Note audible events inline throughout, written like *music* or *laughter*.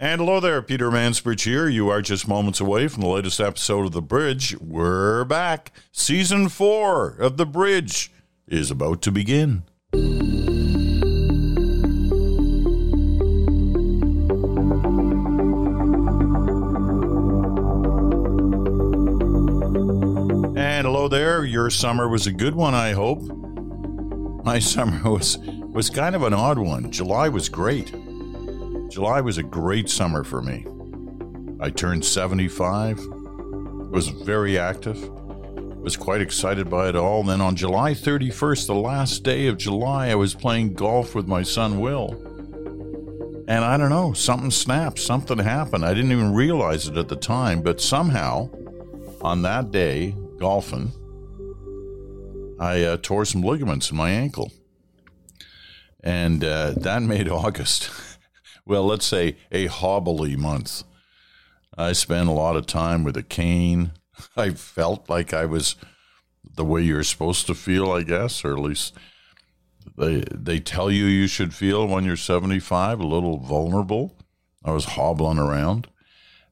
And hello there, Peter Mansbridge here. You are just moments away from the latest episode of The Bridge. We're back. Season four of The Bridge is about to begin. And hello there. Your summer was a good one, I hope. My *laughs* summer was was kind of an odd one. July was great. July was a great summer for me. I turned 75, was very active, was quite excited by it all. Then on July 31st, the last day of July, I was playing golf with my son Will. And I don't know, something snapped, something happened. I didn't even realize it at the time, but somehow on that day, golfing, I uh, tore some ligaments in my ankle. And uh, that made *laughs* August well, let's say a hobbly month. I spent a lot of time with a cane. *laughs* I felt like I was the way you're supposed to feel, I guess, or at least they they tell you you should feel when you're 75, a little vulnerable. I was hobbling around.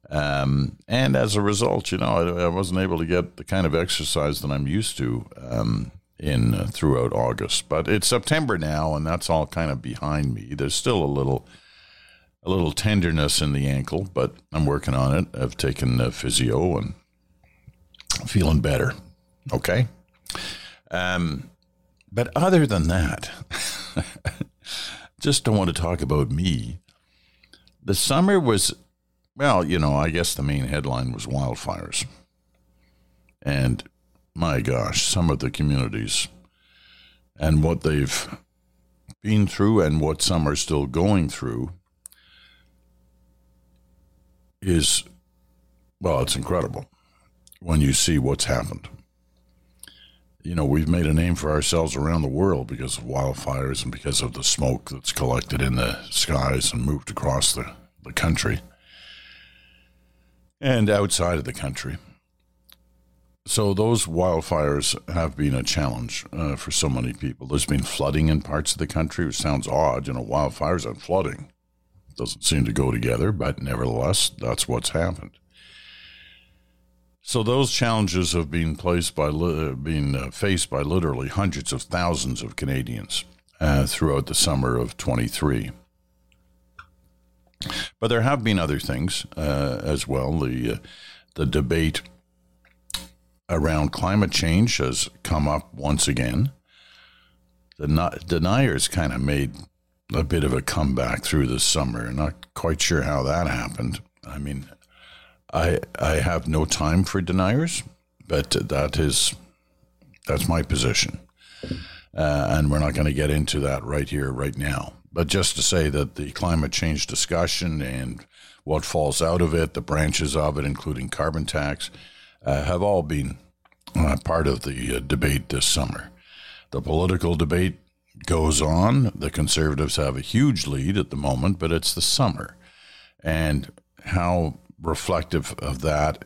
Um, and as a result, you know, I, I, wasn't able to get the kind of exercise that I'm used to um, in uh, throughout August. But it's September now, and that's all kind of behind me. There's still a little a little tenderness in the ankle, but I'm working on it. I've taken the physio and feeling better. Okay. Um, but other than that, *laughs* just don't want to talk about me. The summer was, well, you know, I guess the main headline was wildfires. And my gosh, some of the communities and what they've been through and what some are still going through is, well, it's incredible when you see what's happened. You know, we've made a name for ourselves around the world because of wildfires and because of the smoke that's collected in the skies and moved across the, the country and outside of the country. So those wildfires have been a challenge uh, for so many people. There's been flooding in parts of the country, which sounds odd, you know, wildfires and flooding doesn't seem to go together, but nevertheless, that's what's happened. So those challenges have been placed by being uh, faced by literally hundreds of thousands of Canadians uh, throughout the summer of 23. But there have been other things uh, as well. The uh, the debate around climate change has come up once again. The deniers kind of made a bit of a comeback through the summer. Not quite sure how that happened. I mean, I I have no time for deniers, but that is that's my position, uh, and we're not going to get into that right here, right now. But just to say that the climate change discussion and what falls out of it, the branches of it, including carbon tax, uh, have all been uh, part of the uh, debate this summer. The political debate goes on. The Conservatives have a huge lead at the moment, but it's the summer. And how reflective of that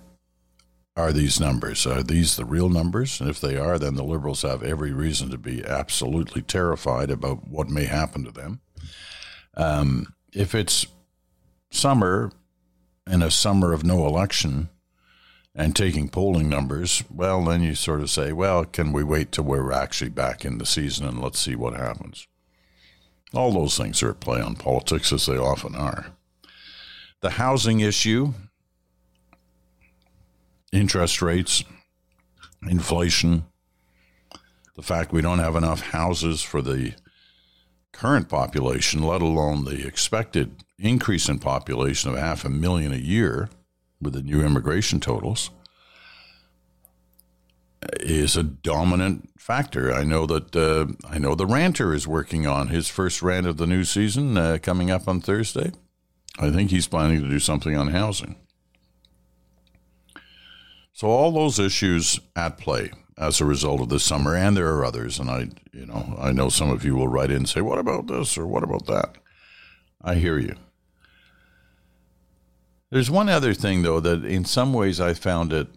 are these numbers? Are these the real numbers? And if they are, then the Liberals have every reason to be absolutely terrified about what may happen to them. Um, if it's summer and a summer of no election, and taking polling numbers, well, then you sort of say, well, can we wait till we're actually back in the season and let's see what happens? All those things are at play on politics, as they often are. The housing issue, interest rates, inflation, the fact we don't have enough houses for the current population, let alone the expected increase in population of half a million a year with the new immigration totals is a dominant factor. I know that uh, I know the ranter is working on his first rant of the new season uh, coming up on Thursday. I think he's planning to do something on housing. So all those issues at play as a result of this summer, and there are others. And I, you know, I know some of you will write in and say, "What about this?" or "What about that?" I hear you. There's one other thing, though, that in some ways I found it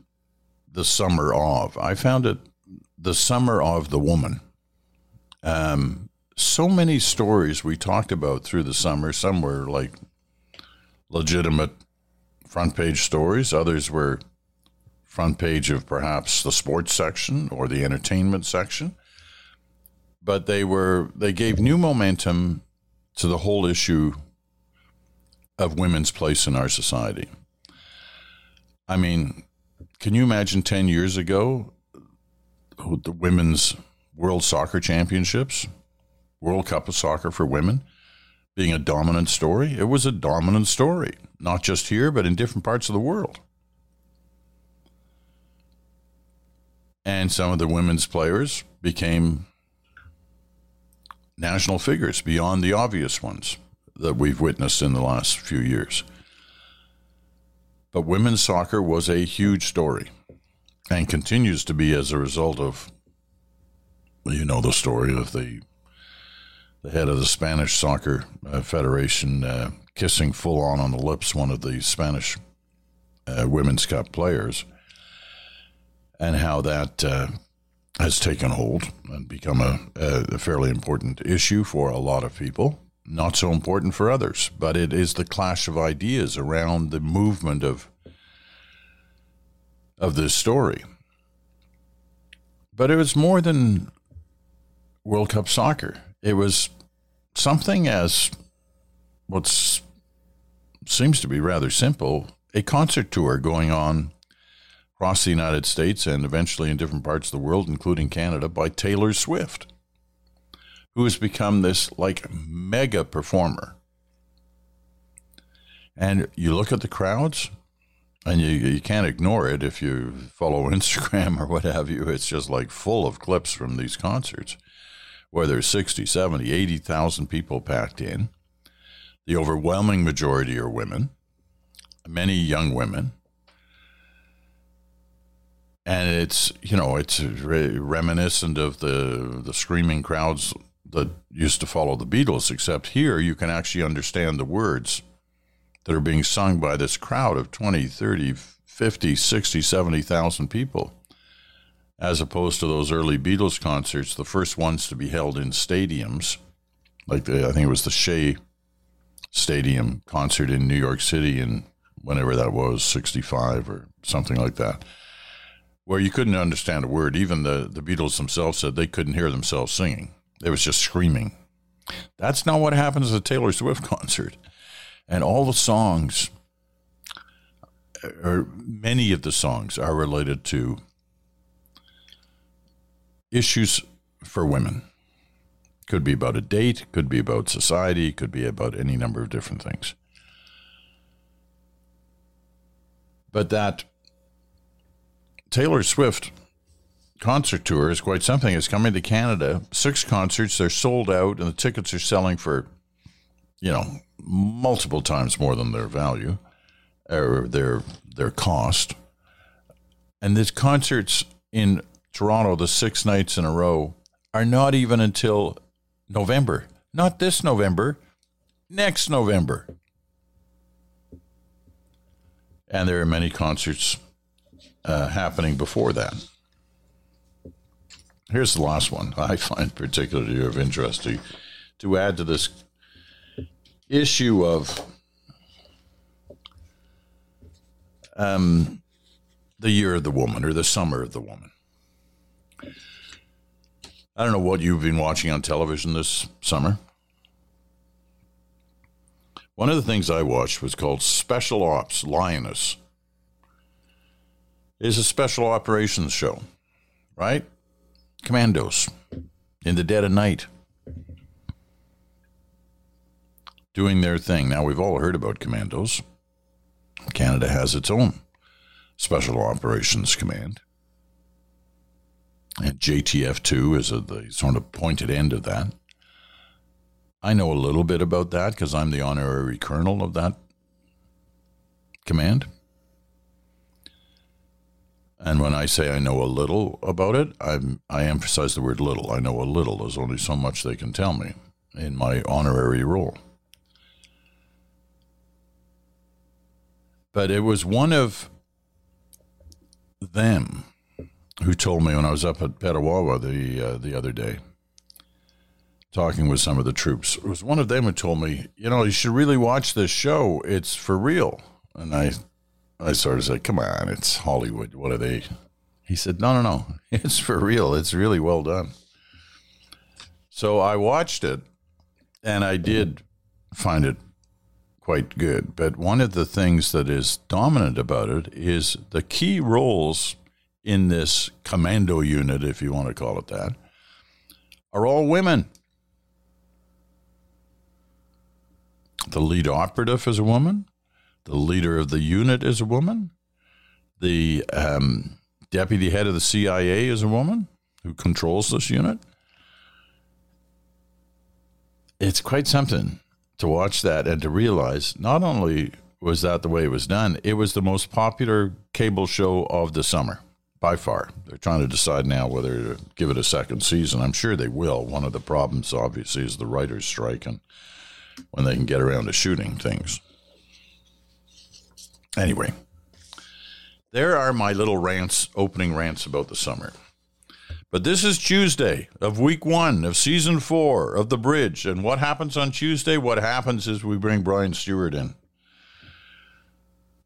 the summer of. I found it the summer of the woman. Um, so many stories we talked about through the summer. Some were like legitimate front page stories. Others were front page of perhaps the sports section or the entertainment section. But they were they gave new momentum to the whole issue of women's place in our society. I mean, can you imagine 10 years ago the women's World Soccer Championships, World Cup of Soccer for women, being a dominant story? It was a dominant story, not just here, but in different parts of the world. And some of the women's players became national figures beyond the obvious ones that we've witnessed in the last few years. But women's soccer was a huge story and continues to be as a result of, you know, the story of the the head of the Spanish Soccer uh, Federation uh, kissing full on on the lips one of the Spanish uh, Women's Cup players, and how that uh, has taken hold and become a, a fairly important issue for a lot of people. Not so important for others, but it is the clash of ideas around the movement of of this story. But it was more than World Cup soccer. It was something as what seems to be rather simple a concert tour going on across the United States and eventually in different parts of the world, including Canada, by Taylor Swift, who has become this like mega performer. And you look at the crowds, and you, you can't ignore it if you follow *laughs* Instagram or what have you. It's just like full of clips from these concerts where there's 60, 70, 80,000 people packed in. The overwhelming majority are women, many young women and it's you know it's re- reminiscent of the the screaming crowds that used to follow the Beatles. Except here, you can actually understand the words that are being sung by this crowd of 20, 30, 50, 60, 70,000 people, as opposed to those early Beatles concerts, the first ones to be held in stadiums, like the, I think it was the Shea Stadium concert in New York City in whenever that was, 65 or something like that where you couldn't understand a word. Even the, the Beatles themselves said they couldn't hear themselves singing. They was just screaming. That's not what happens at a Taylor Swift *laughs* concert. And all the songs, or many of the songs, are related to issues for women. Could be about a date, could be about society, could be about any number of different things. But that Taylor Swift concert tour is quite something. It's coming to Canada. Six concerts. They're sold out, and the tickets are selling for, you know, multiple times more than their value or their their cost. And these concerts in Toronto, the six nights in a row, are not even until November. Not this November, next November. And there are many concerts uh, happening before that. Here's the last one *laughs* I find particularly of interest to, to add to this issue of um, the year of the woman or the summer of the woman. I don't know what you've been watching on television this summer. One of the things I watched was called Special Ops Lioness It's a special operations show, right? Commandos in the dead of night doing their thing. Now, we've all heard about commandos. Canada has its own Special Operations Command. And JTF 2 is the sort of pointed end of that. I know a little bit about that because I'm the honorary colonel of that command. And when I say I know a little about it, I'm, I emphasize the word little. I know a little. There's only so much they can tell me in my honorary role. But it was one of them who told me when I was up at Petawawa the uh, the other day talking with some of the troops. It was one of them who told me, you know, you should really watch this show. It's for real. And I, I sort of said, come on, it's Hollywood. What are they? He said, no, no, no, *laughs* it's for real. It's really well done. So I watched it, and I did find it quite good. But one of the things that is dominant about it is the key roles in this commando unit, if you want to call it that, are all women. The lead operative is a woman. The leader of the unit is a woman. The um, deputy head of the CIA is a woman who controls this unit. It's quite something to watch that and to realize not only was that the way it was done, it was the most popular cable show of the summer by far. They're trying to decide now whether to give it a second season. I'm sure they will. One of the problems, obviously, is the writers' strike and when they can get around to shooting things. Anyway, there are my little rants, opening rants about the summer. But this is Tuesday of week one of season four of The Bridge. And what happens on Tuesday? What happens is we bring Brian Stewart in.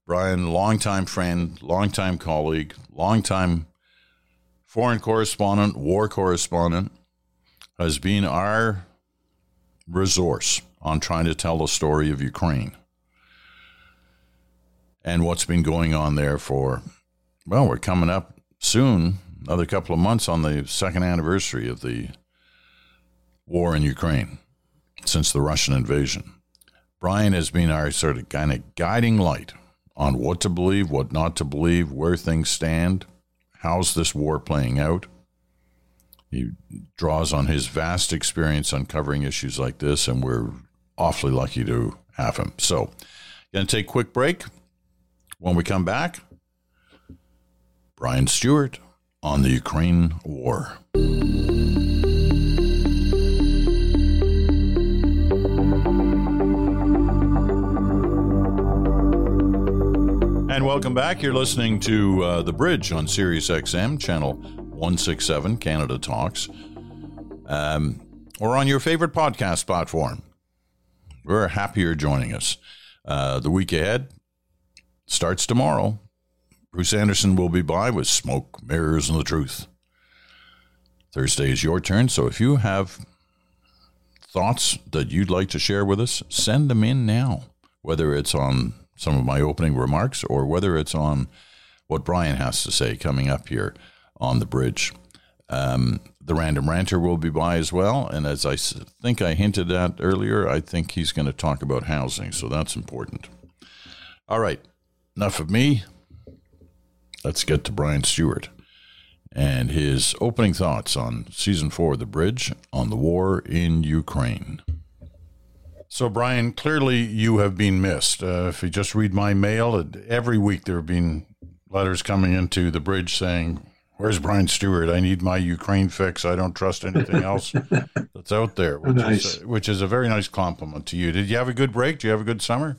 Brian, longtime friend, longtime colleague, longtime foreign correspondent, war correspondent, has been our resource on trying to tell the story of Ukraine and what's been going on there for, well, we're coming up soon, another couple of months on the second anniversary of the war in Ukraine since the Russian invasion. Brian has been our sort of kind of guiding light on what to believe, what not to believe, where things stand, how's this war playing out. He draws on his vast experience uncovering issues like this, and we're awfully lucky to have him. So, going to take a quick break. When we come back, Brian Stewart on the Ukraine war. And welcome back. You're listening to uh, The Bridge on Sirius XM, channel 167, Canada Talks, um, or on your favorite podcast platform. We're happy you're joining us. Uh, the week ahead starts tomorrow. Bruce Anderson will be by with Smoke, Mirrors, and the Truth. Thursday is your turn, so if you have thoughts that you'd like to share with us, send them in now, whether it's on some of my opening remarks or whether it's on what Brian has to say coming up here on the bridge. Um, the random ranter will be by as well. And as I think I hinted at earlier, I think he's going to talk about housing. So that's important. All right. Enough of me. Let's get to Brian Stewart and his opening thoughts on season four of The Bridge on the war in Ukraine. So, Brian, clearly you have been missed. Uh, if you just read my mail, every week there have been letters coming into the bridge saying, Where's Brian Stewart? I need my Ukraine fix. I don't trust anything else *laughs* that's out there, which, nice. is, which is a very nice compliment to you. Did you have a good break? Do you have a good summer?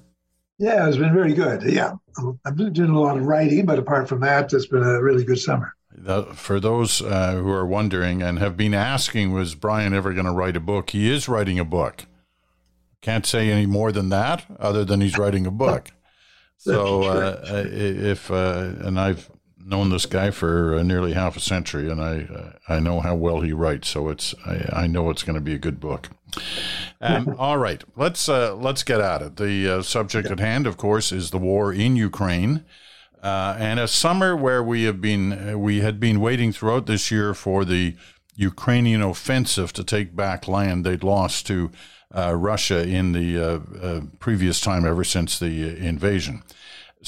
Yeah, it's been very good. Yeah, I've been doing a lot of writing, but apart from that, it's been a really good summer. for those uh, who are wondering and have been asking, was Brian ever going to write a book? He is writing a book. Can't say any more than that, other than he's writing a book. *laughs* So uh, if uh, and I've known this guy for uh, nearly half a century, and I uh, I know how well he writes. So it's I, I know it's going to be a good book. Um, *laughs* all right, let's uh, let's get at it. The uh, subject at hand, of course, is the war in Ukraine. and a summer where we have been we had been waiting throughout this year for the Ukrainian offensive to take back land they'd lost to uh, Russia in the uh, uh, previous time ever since the invasion.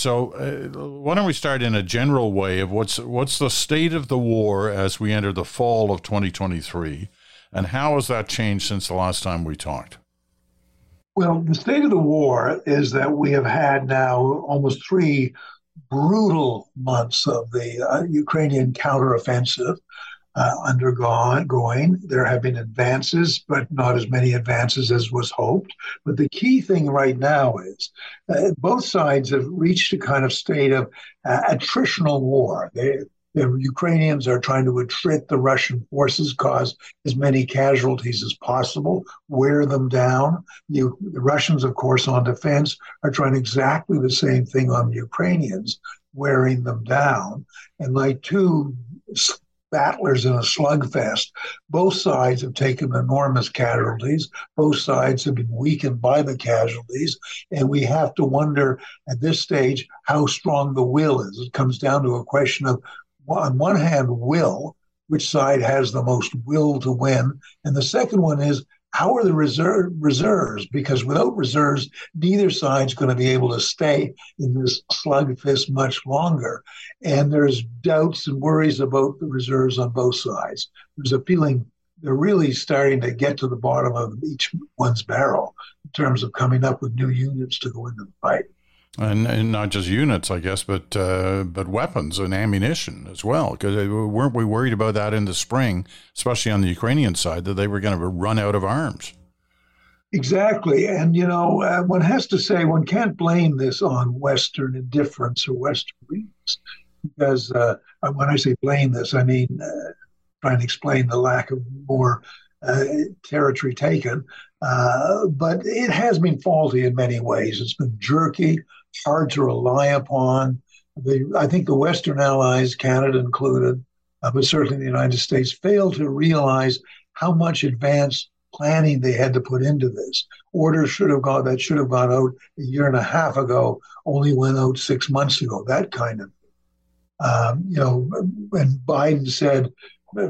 So, uh, why don't we start in a general way of what's what's the state of the war as we enter the fall of 2023, and how has that changed since the last time we talked? Well, the state of the war is that we have had now almost three brutal months of the uh, Ukrainian counteroffensive uh, undergoing. There have been advances, but not as many advances as was hoped. But the key thing right now is uh, both sides have reached a kind of state of uh, attritional war. They, The Ukrainians are trying to attrit the Russian forces, cause as many casualties as possible, wear them down. You, the Russians, of course, on defense are trying exactly the same thing on the Ukrainians, wearing them down. And like two battlers in a slugfest. Both sides have taken enormous casualties. Both sides have been weakened by the casualties. And we have to wonder at this stage how strong the will is. It comes down to a question of, on one hand, will, which side has the most will to win? And the second one is, how are the reserve, reserves? Because without reserves, neither side's going to be able to stay in this slugfest much longer. And there's doubts and worries about the reserves on both sides. There's a feeling they're really starting to get to the bottom of each one's barrel in terms of coming up with new units to go into the fight and, and not just units, I guess, but uh, but weapons and ammunition as well. Because weren't we worried about that in the spring, especially on the Ukrainian side, that they were going to run out of arms? Exactly, and you know, uh, one has to say one can't blame this on Western indifference or Western reasons, because uh, when I say blame this, I mean uh, trying to explain the lack of more uh, territory taken. Uh, but it has been faulty in many ways. It's been jerky hard to rely upon. The, I think the Western allies, Canada included, uh, but certainly the United States, failed to realize how much advanced planning they had to put into this. Orders should have gone that should have gone out a year and a half ago, only went out six months ago. That kind of, um, you know, when Biden said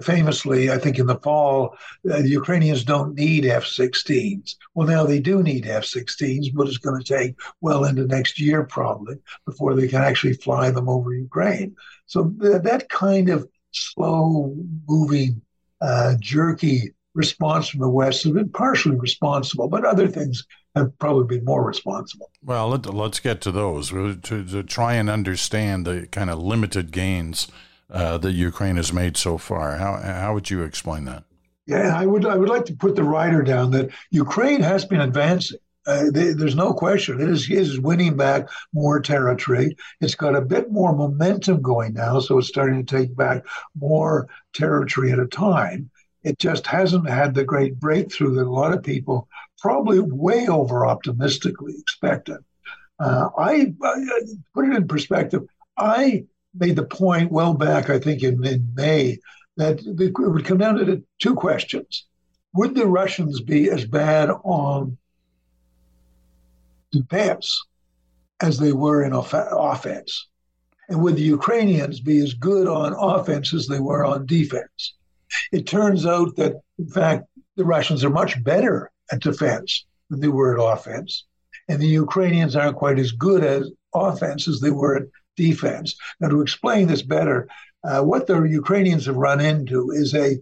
famously, I think in the fall, uh, the Ukrainians don't need F 16s. Well, now they do need F 16s, but it's going to take well into next year probably before they can actually fly them over Ukraine. So th- that kind of slow moving, uh, jerky response from the West has been partially responsible, but other things have probably been more responsible. Well, let, us get to those to, to try and understand the kind of limited gains uh, that Ukraine has made so far. How how would you explain that? Yeah, I would I would like to put the rider down that Ukraine has been advancing. Uh, they, there's no question. It is, is winning back more territory. It's got a bit more momentum going now, so it's starting to take back more territory at a time. It just hasn't had the great breakthrough that a lot of people probably way over optimistically expected. Uh, I, I put it in perspective. I made the point well back, I think in, in May, that it would come down to two questions. Would the Russians be as bad on defense as they were in off- offense? And would the Ukrainians be as good on offense as they were on defense? It turns out that, in fact, the Russians are much better at defense than they were at offense. And the Ukrainians aren't quite as good at offense as they were at defense. Now, to explain this better, uh, what the Ukrainians have run into is a,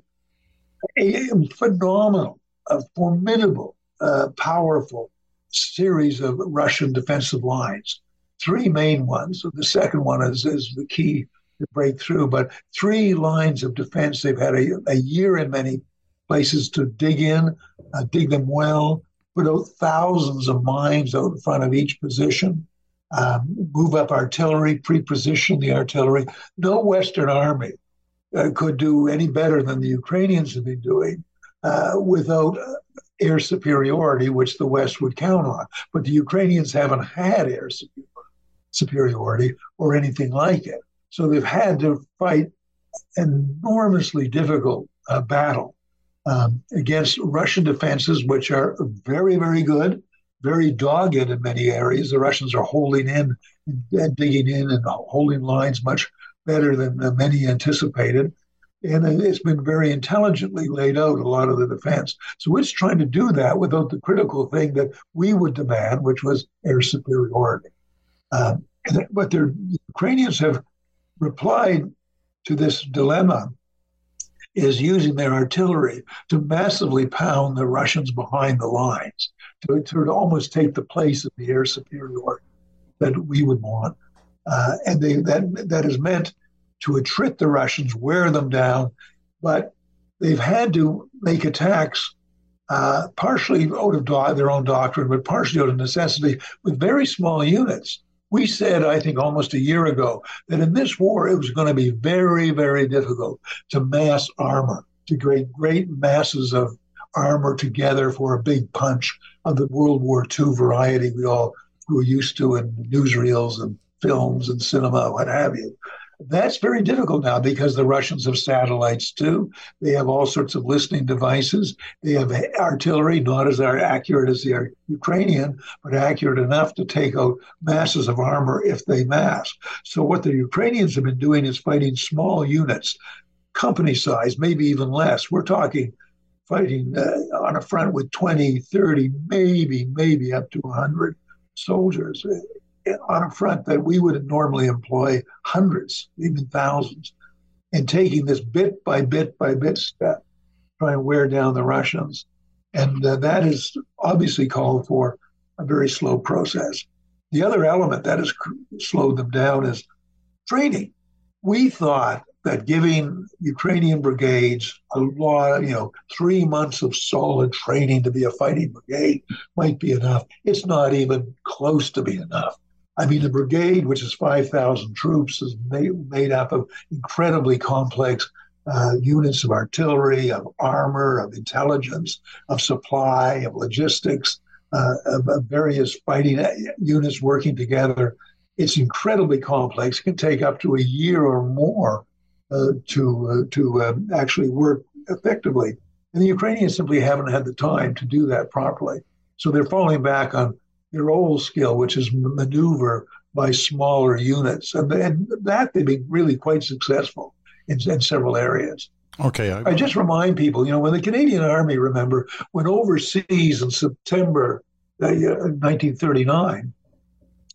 a phenomenal, a formidable, uh, powerful series of Russian defensive lines. Three main ones. So the second one is, is the key to break through, but three lines of defense. They've had a, a year in many places to dig in, uh, dig them well, put out thousands of mines out in front of each position um, move up artillery, pre-position the artillery. No Western army uh, could do any better than the Ukrainians have been doing uh, without uh, air superiority, which the West would count on. But the Ukrainians haven't had air superiority or anything like it. So they've had to fight enormously difficult uh, battle um, against Russian defenses, which are very, very good very dogged in many areas. The Russians are holding in and digging in and holding lines much better than many anticipated. And it's been very intelligently laid out, a lot of the defense. So it's trying to do that without the critical thing that we would demand, which was air superiority. Um, but the Ukrainians have replied to this dilemma is using their artillery to massively pound the Russians behind the lines to, to almost take the place of the air superiority that we would want. Uh, and they, that, that has meant to attrit the Russians, wear them down, but they've had to make attacks uh, partially out of do- their own doctrine, but partially out of necessity with very small units. We said, I think, almost a year ago that in this war it was going to be very, very difficult to mass armor, to create great masses of armor together for a big punch of the World War II variety we all were used to in newsreels and films and cinema, what have you. That's very difficult now because the Russians have satellites too. They have all sorts of listening devices. They have artillery, not as accurate as the Ukrainian, but accurate enough to take out masses of armor if they mass. So, what the Ukrainians have been doing is fighting small units, company size, maybe even less. We're talking fighting uh, on a front with 20, 30, maybe, maybe up to 100 soldiers on a front that we would normally employ hundreds, even thousands, and taking this bit by bit by bit step, trying to wear down the Russians. And uh, that is obviously called for a very slow process. The other element that has slowed them down is training. We thought that giving Ukrainian brigades a lot, you know, three months of solid training to be a fighting brigade might be enough. It's not even close to being enough. I mean, the brigade, which is 5,000 troops, is made, made up of incredibly complex uh, units of artillery, of armor, of intelligence, of supply, of logistics, uh, of, of, various fighting uh, units working together. It's incredibly complex. It can take up to a year or more uh, to uh, to um, actually work effectively. And the Ukrainians simply haven't had the time to do that properly. So they're falling back on their old skill, which is maneuver by smaller units. And, and that they've been really quite successful in, in several areas. Okay. I, I, just remind people, you know, when the Canadian Army, remember, went overseas in September uh, 1939,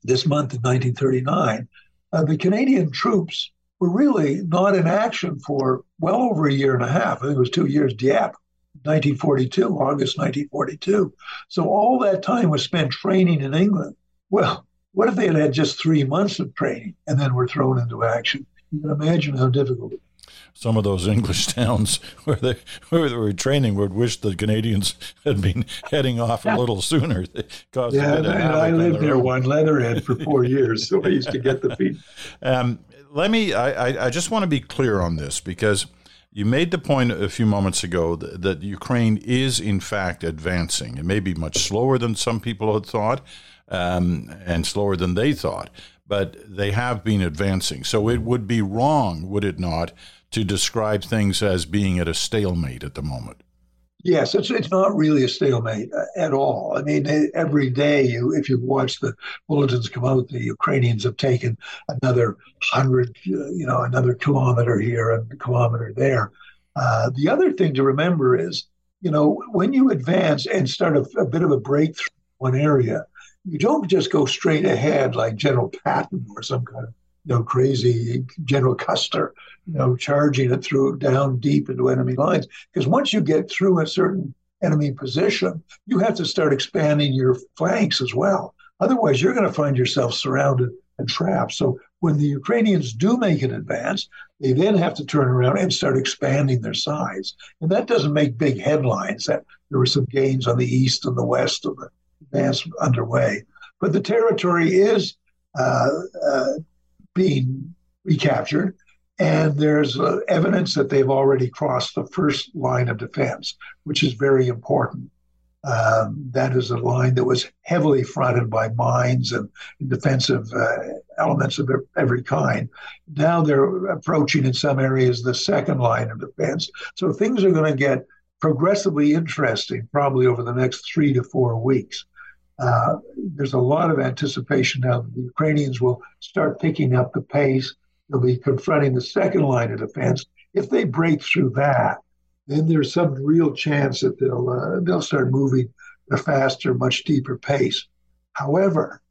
this month in 1939, uh, the Canadian troops were really not in action for well over a year and a half. I think it was two years, Dieppe. 1942, August 1942. So all that time was spent training in England. Well, what if they had had just three months of training and then were thrown into action? You can imagine how difficult some of those English *laughs* towns where they where they were training would wish the Canadians had been heading off a little sooner. yeah, and I lived near one Leatherhead for four *laughs* years, so I used to get the feed. Um, let me. I, I, I just want to be clear on this because you made the point a few moments ago that, that, Ukraine is, in fact, advancing. It may be much slower than some people had thought um, and slower than they thought, but they have been advancing. So it would be wrong, would it not, to describe things as being at a stalemate at the moment? Yes, it's it's not really a stalemate uh, at all. I mean, every day you, if you watch the bulletins come out, the Ukrainians have taken another hundred, uh, you know, another kilometer here and kilometer there. Uh, the other thing to remember is, you know, when you advance and start a, a bit of a breakthrough in one area, you don't just go straight ahead like General Patton or some kind of you know, crazy General Custer, you know, charging it through down deep into enemy lines. Because once you get through a certain enemy position, you have to start expanding your flanks as well. Otherwise, you're going to find yourself surrounded and trapped. So when the Ukrainians do make an advance, they then have to turn around and start expanding their size. And that doesn't make big headlines that there were some gains on the east and the west of the advance underway. But the territory is uh, uh, being recaptured. And there's uh, evidence that they've already crossed the first line of defense, which is very important. Um, that is a line that was heavily fronted by mines and defensive uh, elements of every kind. Now they're approaching in some areas the second line of defense. So things are going to get progressively interesting probably over the next three to four weeks. Uh, there's a lot of anticipation now that the Ukrainians will start picking up the pace. They'll be confronting the second line of defense. If they break through that, then there's some real chance that they'll uh, they'll start moving at a faster, much deeper pace. However,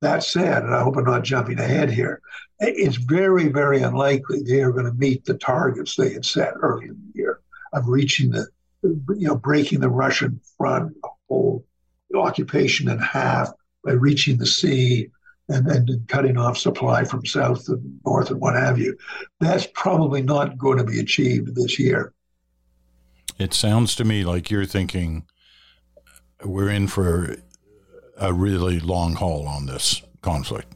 that said, and I hope I'm not jumping ahead here, it's very, very unlikely they are going to meet the targets they had set early in the year of reaching the, you know, breaking the Russian front whole occupation in half by reaching the sea and then cutting off supply from south and north and what have you. That's probably not going to be achieved this year. It sounds to me like you're thinking we're in for a really long haul on this conflict.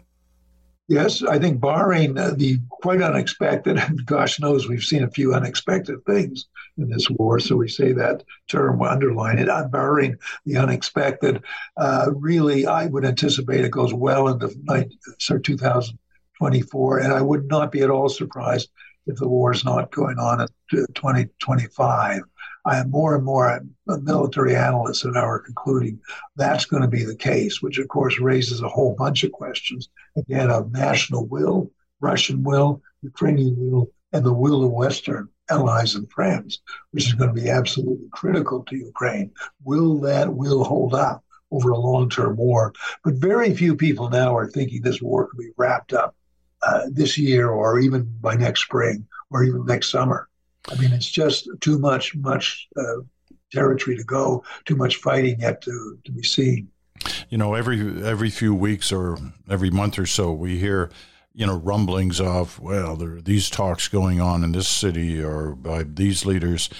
Yes, I think barring uh, the quite unexpected, and *laughs* gosh knows we've seen a few unexpected things in this war, so we say that term, underline it, uh, barring the unexpected, uh, really, I would anticipate it goes well into 2024, and I would not be at all surprised if the war is not going on in 2025. I am more and more a military analysts that now are concluding that's going to be the case, which of course raises a whole bunch of questions again of national will, Russian will, Ukrainian will, and the will of Western allies and friends, which is going to be absolutely critical to Ukraine. Will that will hold up over a long-term war? But very few people now are thinking this war could be wrapped up uh, this year or even by next spring or even next summer. I mean, it's just too much, much uh, territory to go, too much fighting yet to, to be seen. You know, every every few weeks or every month or so, we hear, you know, rumblings of well, there are these talks going on in this city or by these leaders.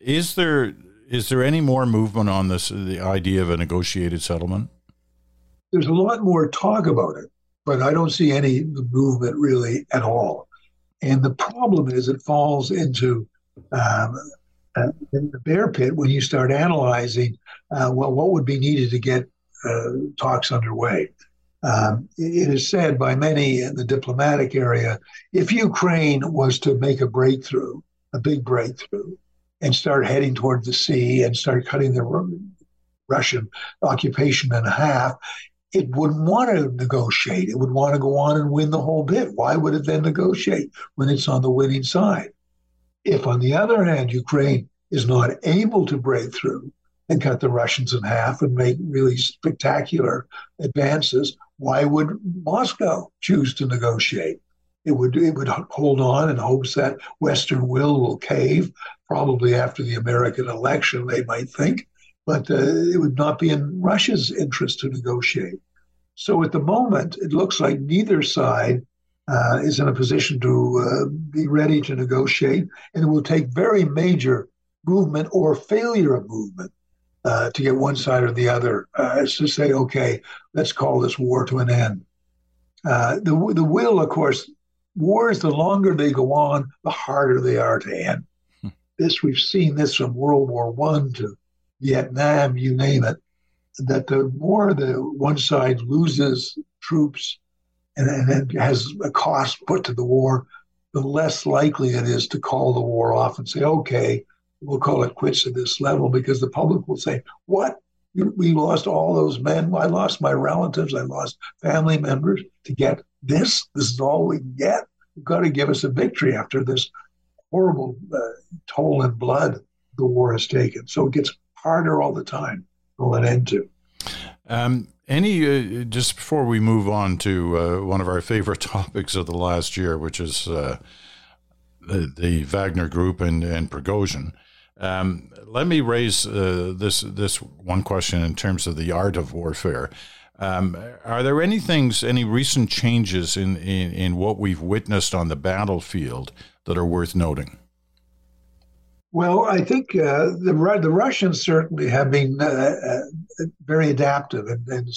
Is there is there any more movement on this the idea of a negotiated settlement? There's a lot more talk about it, but I don't see any movement really at all. And the problem is it falls into um, uh, the bear pit when you start analyzing uh, well, what would be needed to get uh, talks underway. Um, it is said by many in the diplomatic area if Ukraine was to make a breakthrough, a big breakthrough, and start heading toward the sea and start cutting the Russian occupation in half, it wouldn't want to negotiate. It would want to go on and win the whole bit. Why would it then negotiate when it's on the winning side? If, on the other hand, Ukraine is not able to break through and cut the Russians in half and make really spectacular advances, why would Moscow choose to negotiate? It would it would hold on in hopes that Western will will cave. Probably after the American election, they might think, but uh, it would not be in Russia's interest to negotiate. So at the moment, it looks like neither side uh, is in a position to uh, be ready to negotiate, and it will take very major movement or failure of movement uh, to get one side or the other uh, to say, okay, let's call this war to an end. Uh, the the will, of course, wars the longer they go on, the harder they are to end. Hmm. This we've seen this from World War One to Vietnam, you name it, that the more the one side loses troops and, and has a cost put to the war, the less likely it is to call the war off and say, okay, we'll call it quits at this level because the public will say, what? We lost all those men. I lost my relatives. I lost family members to get this. This is all we get. You've got to give us a victory after this horrible uh, toll in blood the war has taken. So it gets harder all the time to let into. Um, any uh, just before we move on to uh, one of our favorite *laughs* topics of the last year, which is uh, the, the, Wagner Group and and Prigozhin. Um, let me raise uh, this this one question in terms of the art of warfare. Um, are there any things, any recent changes in, in, in what we've witnessed on the battlefield that are worth noting? Well, I think uh, the the Russians certainly have been uh, uh very adaptive and,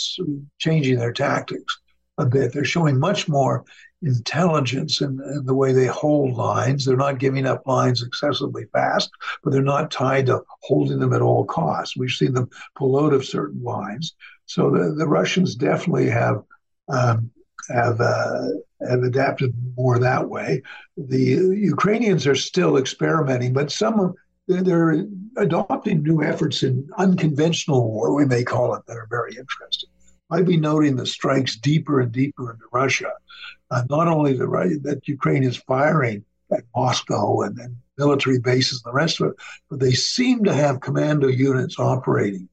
changing their tactics a bit. They're showing much more intelligence in, in, the way they hold lines. They're not giving up lines excessively fast, but they're not tied to holding them at all costs. We've seen them pull out of certain lines. So the, the Russians definitely have um, have uh, have adapted more that way. The Ukrainians are still experimenting, but some they're adopting new efforts in unconventional war, we may call it, that are very interesting. I'd be noting the strikes deeper and deeper into Russia. Uh, not only the that Ukraine is firing at Moscow and, and military bases and the rest of it, but they seem to have commando units operating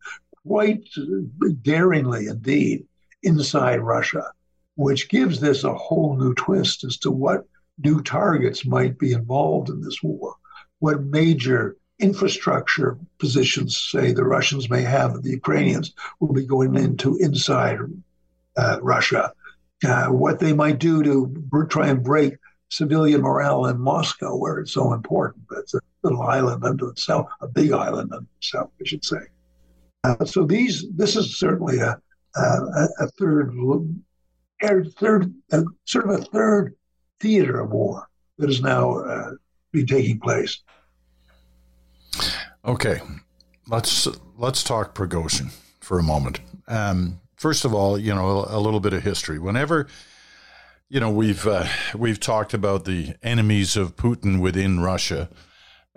quite daringly indeed inside Russia which gives this a whole new twist as to what new targets might be involved in this war, what major infrastructure positions, say, the Russians may have, the Ukrainians will be going into inside uh, Russia, uh, what they might do to try and break civilian morale in Moscow, where it's so important. It's a little island unto itself, a big island unto itself, I should say. Uh, so these, this is certainly a, a, a third third, uh, sort of a third theater of war that is now uh, be taking place. Okay, let's let's talk Prigozhin for a moment. Um, first of all, you know a, a, little bit of history. Whenever you know we've uh, we've talked about the enemies of Putin within Russia.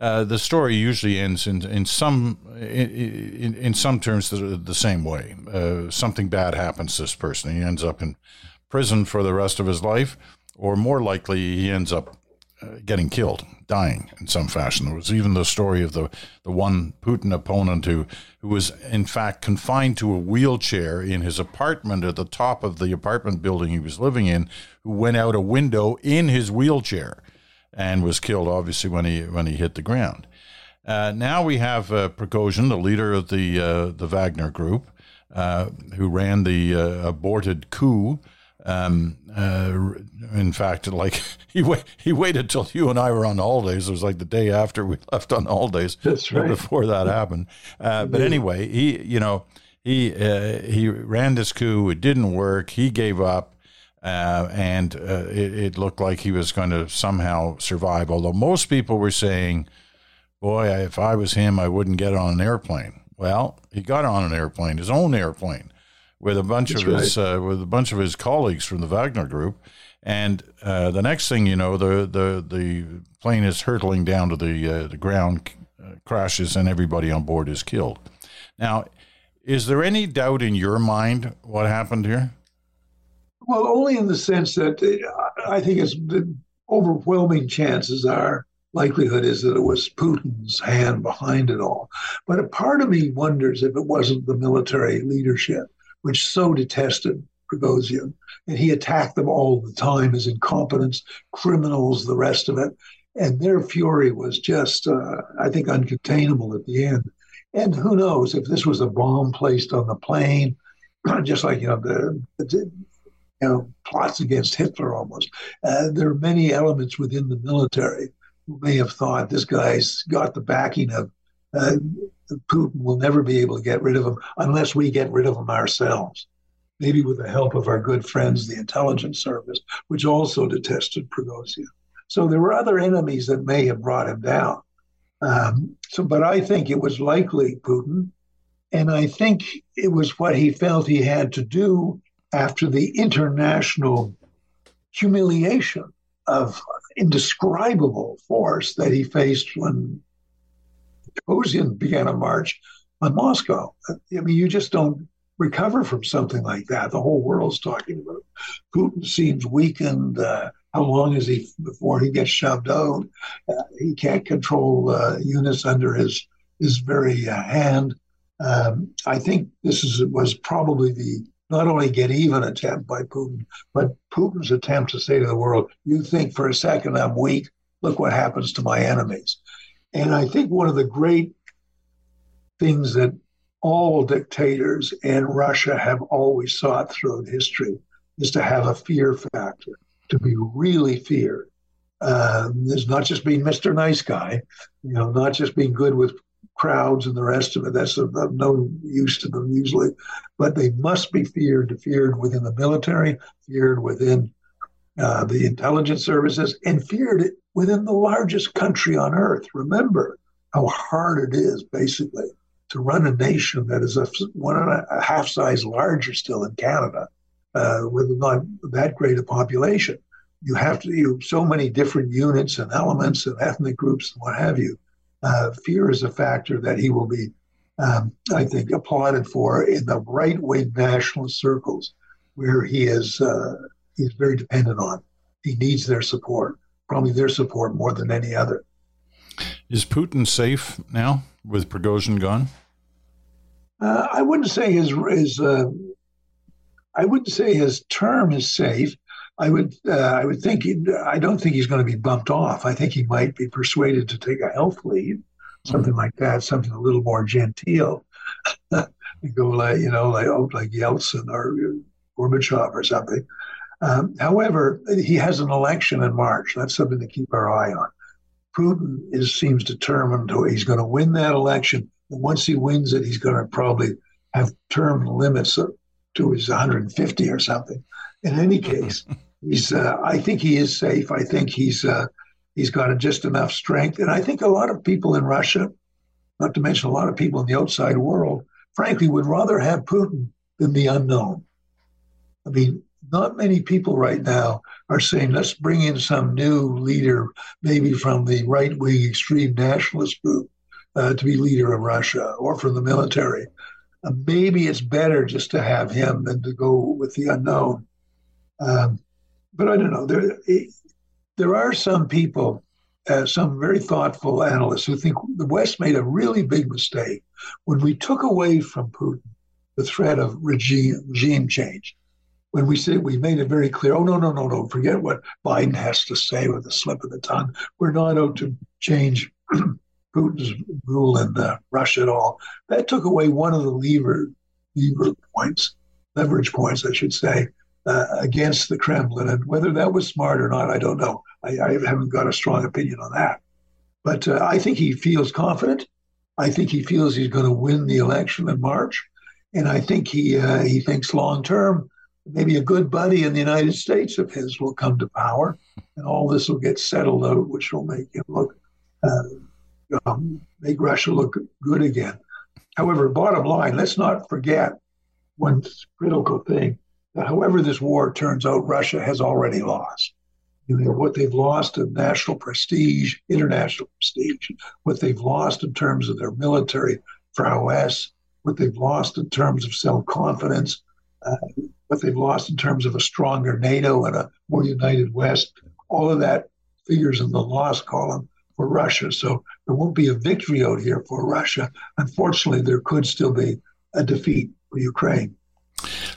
Uh, the story usually ends in in some in, in some terms the, the same way. Uh, something bad happens to this person. He ends up in prison for the rest of his life, or more likely, he ends up uh, getting killed, dying in some fashion. There was even the story of the, the one Putin opponent who, who was in fact confined to a wheelchair in his apartment at the top of the apartment building he was living in, who went out a window in his wheelchair and was killed, obviously, when he, when he hit the ground. Uh, now we have uh, Prigozhin, the leader of the, uh, the Wagner group, uh, who ran the uh, aborted coup um, uh, in fact, like *laughs* he he waited till you and I were on holidays. It was like the day after we *laughs* left on holidays. That's right. Before that happened, uh, but anyway, he you know he uh, he ran this coup. It didn't work. He gave up, uh, and uh, it, it, looked like he was going to somehow survive. Although most people were saying, "Boy, if I was him, I wouldn't get on an airplane." Well, he got on an airplane, his own airplane with a bunch That's of right. his uh, with a bunch of his colleagues from the Wagner Group. And uh, the next thing you know, the the the plane is hurtling down to the uh, the ground, uh, crashes, and everybody on board is killed. Now, is there any doubt in your mind what happened here? Well, only in the sense that uh, I think it's the overwhelming chances are likelihood is that it was Putin's hand behind it all. But a part of me wonders if it wasn't the military leadership which so detested Prigozhin. And he attacked them all the time as incompetents, criminals, the rest of it. And their fury was just, uh, I think, uncontainable at the end. And who knows if this was a bomb placed on the plane, *clears throat* just like, you know, the, the you know, plots against Hitler almost. Uh, there are many elements within the military who may have thought this guy's got the backing of uh, Putin will never be able to get rid of him unless we get rid of him ourselves. Maybe with the help of our good friends, the intelligence service, which also detested Prigozhin. So there were other enemies that may have brought him down. Um, so, but I think it was likely Putin, and I think it was what he felt he had to do after the international humiliation of indescribable force that he faced when Prigozhin began a march on Moscow. I mean, you just don't recover from something like that. The whole world's talking about. Putin seems weakened. Uh, how long is he before he gets shoved out? Uh, he can't control uh, units under his his very uh, hand. Um, I think this is was probably the not only get even attempt by Putin, but Putin's attempt to say to the world, "You think for a second I'm weak? Look what happens to my enemies." And I think one of the great things that all dictators and Russia have always sought throughout history is to have a fear factor, to be really feared. Um, not just being Mr. Nice Guy, you know, not just being good with crowds and the rest of it. That's of, of no use to them usually, but they must be feared, feared within the military, feared within uh, the intelligence services, and feared within the largest country on earth. Remember how hard it is, basically, to run a nation that is a one and a half size larger still in Canada, uh, with not that great a population. You have to you so many different units and elements and ethnic groups and what have you. Uh, fear is a factor that he will be, um, I think, applauded for in the right wing nationalist circles, where he is uh, he's very dependent on. He needs their support probably their support more than any other. Is Putin safe now with Prigozhin gone? Uh, I wouldn't say his his uh, I wouldn't say his term is safe. I would uh, I would think he, I don't think he's going to be bumped off. I think he might be persuaded to take a health leave, something like that, something a little more genteel. *laughs* go like you know like oh, like Yeltsin or Gorbachev or something. Um, however, he has an election in March. That's something to keep our eye on. Putin is seems determined to, he's going to win that election. And once he wins it, he's going to probably have term limits to his 150 or something. in any case, *laughs* he's. Uh, I think he is safe. I think he's. Uh, he's got just enough strength, and I think a lot of people in Russia, not to mention a lot of people in the outside world, frankly, would rather have Putin than the unknown. I mean, not many people right now are saying, let's bring in some new leader, maybe from the right wing extreme nationalist group, uh, to be leader of Russia or from the military. Uh, maybe it's better just to have him than to go with the unknown. Um, but I don't know. There, there are some people, uh, some very thoughtful analysts, who think the West made a really big mistake when we took away from Putin the threat of regime regime change. When we said we made it very clear, oh no no no no, forget what Biden has to say with a slip of the tongue. We're not out to change *clears throat* Putin's rule in uh, Russia at all. That took away one of the lever lever points, leverage points, I should say, uh, against the Kremlin. And whether that was smart or not, I don't know. I, I haven't got a strong opinion on that. But uh, I think he feels confident. I think he feels he's going to win the election in March, and I think he uh, he thinks long term maybe a good buddy in the United States of his will come to power, and all this will get settled out, which will make him look uh, um, make Russia look good again. However, bottom line, let's not forget one critical thing that however this war turns out, Russia has already lost. You know, what they've lost in national prestige, international prestige, what they've lost in terms of their military prowess, what they've lost in terms of self confidence, uh, what they've lost in terms of a stronger NATO and a more united West, all of that figures in the loss column for Russia. So there won't be a victory out here for Russia. Unfortunately, there could still be a defeat for Ukraine.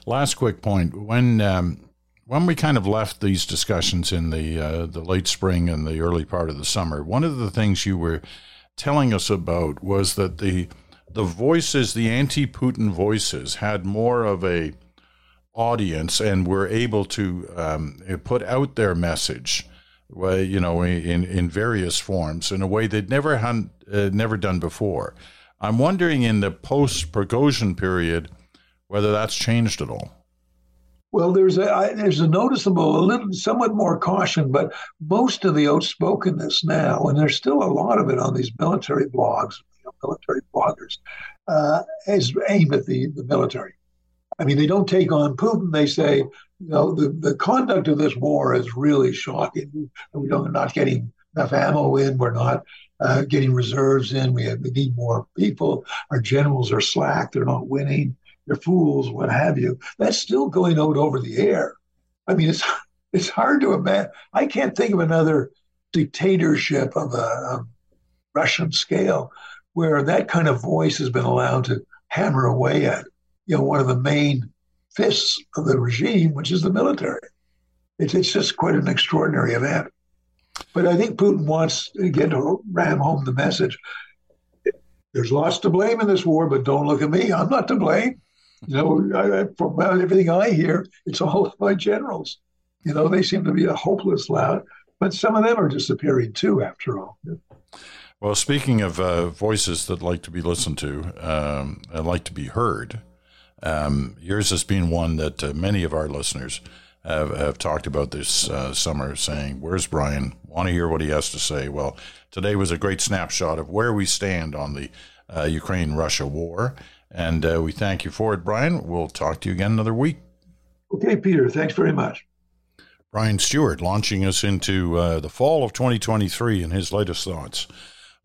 Last quick point: when um, when we kind of left these discussions in the uh, the late spring and the early part of the summer, one of the things you were telling us about was that the the voices, the anti-Putin voices, had more of a audience and were able to um, put out their message, you know, in in various forms in a way they'd never had, uh, never done before. I'm wondering in the post Prigozhin period whether that's changed at all. Well, there's a I, there's a noticeable, a little, somewhat more caution, but most of the outspokenness now, and there's still a lot of it on these military blogs, you know, military bloggers, uh, is aimed at the, the military. I mean, they don't take on Putin. They say, you know, the, the conduct of this war is really shocking. We don't, we're not getting enough ammo in. We're not uh, getting reserves in. We, have, we need more people. Our generals are slack. They're not winning they're fools, what have you. That's still going out over the air. I mean, it's it's hard to imagine. I can't think of another dictatorship of a, a Russian scale where that kind of voice has been allowed to hammer away at, you know, one of the main fists of the regime, which is the military. It's, it's just quite an extraordinary event. But I think Putin wants, again, to ram home the message. There's lots to blame in this war, but don't look at me. I'm not to blame. You know, I, from everything I hear, it's all my generals. You know, they seem to be a hopeless lot, but some of them are disappearing too, after all. Well, speaking of uh, voices that like to be listened to um, and like to be heard, um, yours has been one that uh, many of our listeners have, have talked about this uh, summer, saying, Where's Brian? Want to hear what he has to say. Well, today was a great snapshot of where we stand on the uh, Ukraine Russia war. And uh, we thank you for it, Brian. We'll talk to you again another week. Okay, Peter. Thanks very much. Brian Stewart launching us into uh, the fall of 2023 and his latest thoughts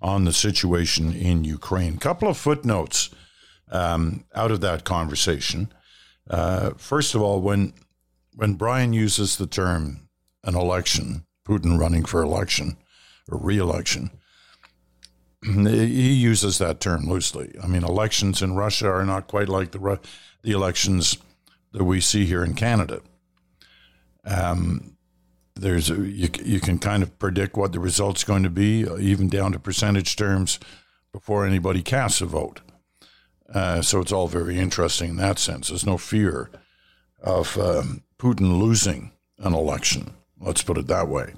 on the situation in Ukraine. Couple of footnotes um, out of that conversation. Uh, first of all, when when Brian uses the term an election, Putin running for election or re-election, he uses that term loosely. I mean, elections in Russia are not quite like the the elections that we see here in Canada. Um, there's a, you you can kind of predict what the result's going to be, even down to percentage terms, before anybody casts a vote. Uh, so it's all very interesting in that sense. There's no fear of um, Putin losing an election. Let's put it that way.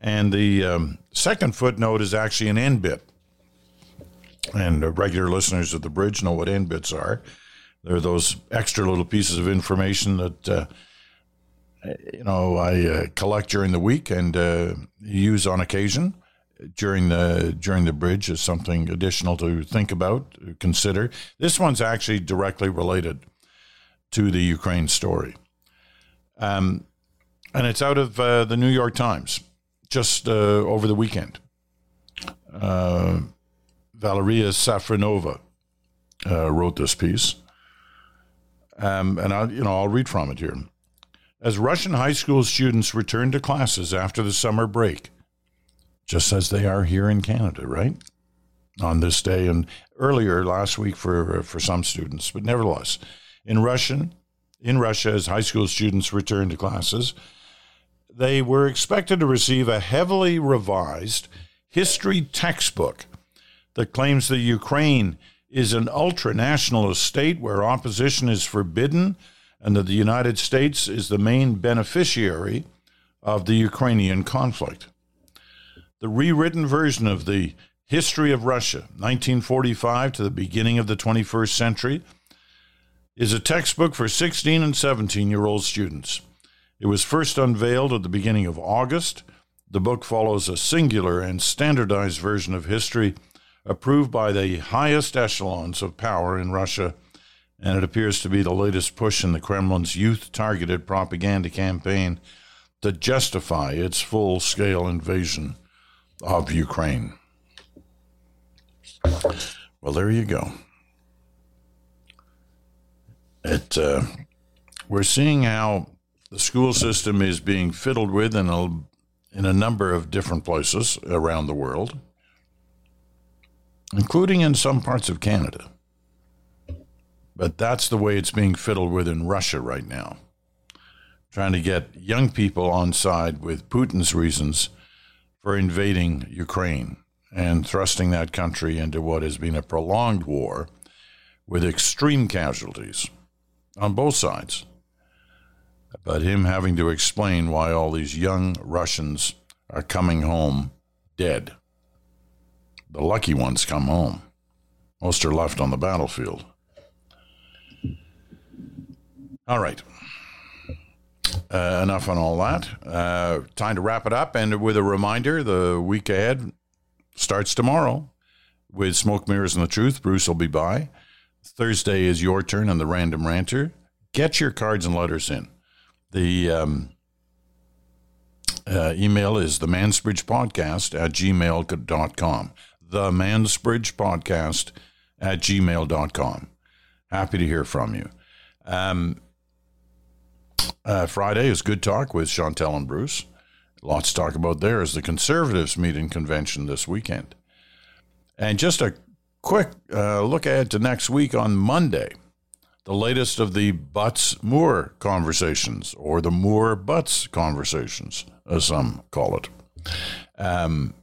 And the um, second footnote is actually an end bit. And regular listeners of the bridge know what end bits are. They're those extra little pieces of information that uh, you know I uh, collect during the week and uh, use on occasion during the during the bridge as something additional to think about, consider. This one's actually directly related to the Ukraine story, um, and it's out of uh, the New York Times just uh, over the weekend. Uh, Valeria Safronova uh, wrote this piece. Um, and I, you know, I'll read from it here. As Russian high school students return to classes after the summer break, just as they are here in Canada, right? On this day and earlier last week for for some students, but nevertheless, in Russian, in Russia, as high school students return to classes, they were expected to receive a heavily revised history textbook that claims that Ukraine is an ultra nationalist state where opposition is forbidden and that the United States is the main beneficiary of the Ukrainian conflict. The rewritten version of the History of Russia, 1945 to the beginning of the 21st century, is a textbook for 16 and 17 year old students. It was first unveiled at the beginning of August. The book follows a singular and standardized version of history approved by the highest echelons of power in Russia, and it appears to be the latest push in the Kremlin's youth targeted propaganda campaign to justify its full scale invasion of Ukraine. Well, there you go. It, uh, we're seeing how the school system is being fiddled with in a, in a number of different places around the world, including in some parts of Canada. But that's the way it's being fiddled with in Russia right now. Trying to get young people on side with Putin's reasons for invading Ukraine and thrusting that country into what has been a prolonged war with extreme casualties on both sides but him having to explain why all these young Russians are coming home dead. The lucky ones come home. Most are left on the battlefield. All right. Uh, enough on all that. Uh, time to wrap it up. And with a reminder, the week ahead starts tomorrow with Smoke Mirrors and the Truth. Bruce will be by. Thursday is your turn on the Random Ranter. Get your cards and letters in. The um, uh, email is the Mansbridge Podcast at gmail.com. The Mansbridge Podcast at gmail.com. Happy to hear from you. Um, uh, Friday is Good Talk with Chantal and Bruce. Lots to talk about there as the Conservatives meet in convention this weekend. And just a quick uh, look ahead to next week on Monday the latest of the Butts Moore conversations, or the Moore Butts conversations, as some call it. Um,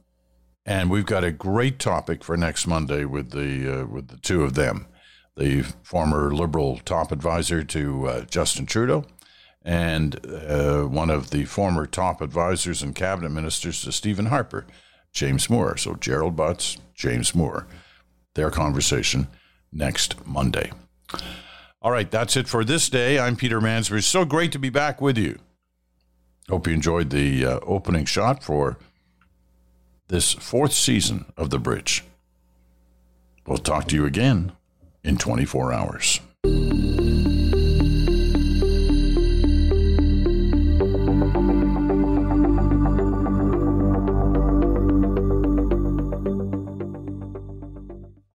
and we've got a great topic for next Monday with the uh, with the two of them, the former Liberal top advisor to uh, Justin Trudeau, and uh, one of the former top advisors and cabinet ministers to Stephen Harper, James Moore. So Gerald Butts, James Moore, their conversation next Monday. All right, that's it for this day. I'm Peter Mansbridge. So great to be back with you. Hope you enjoyed the uh, opening shot for this fourth season of The Bridge. We'll talk to you again in 24 hours.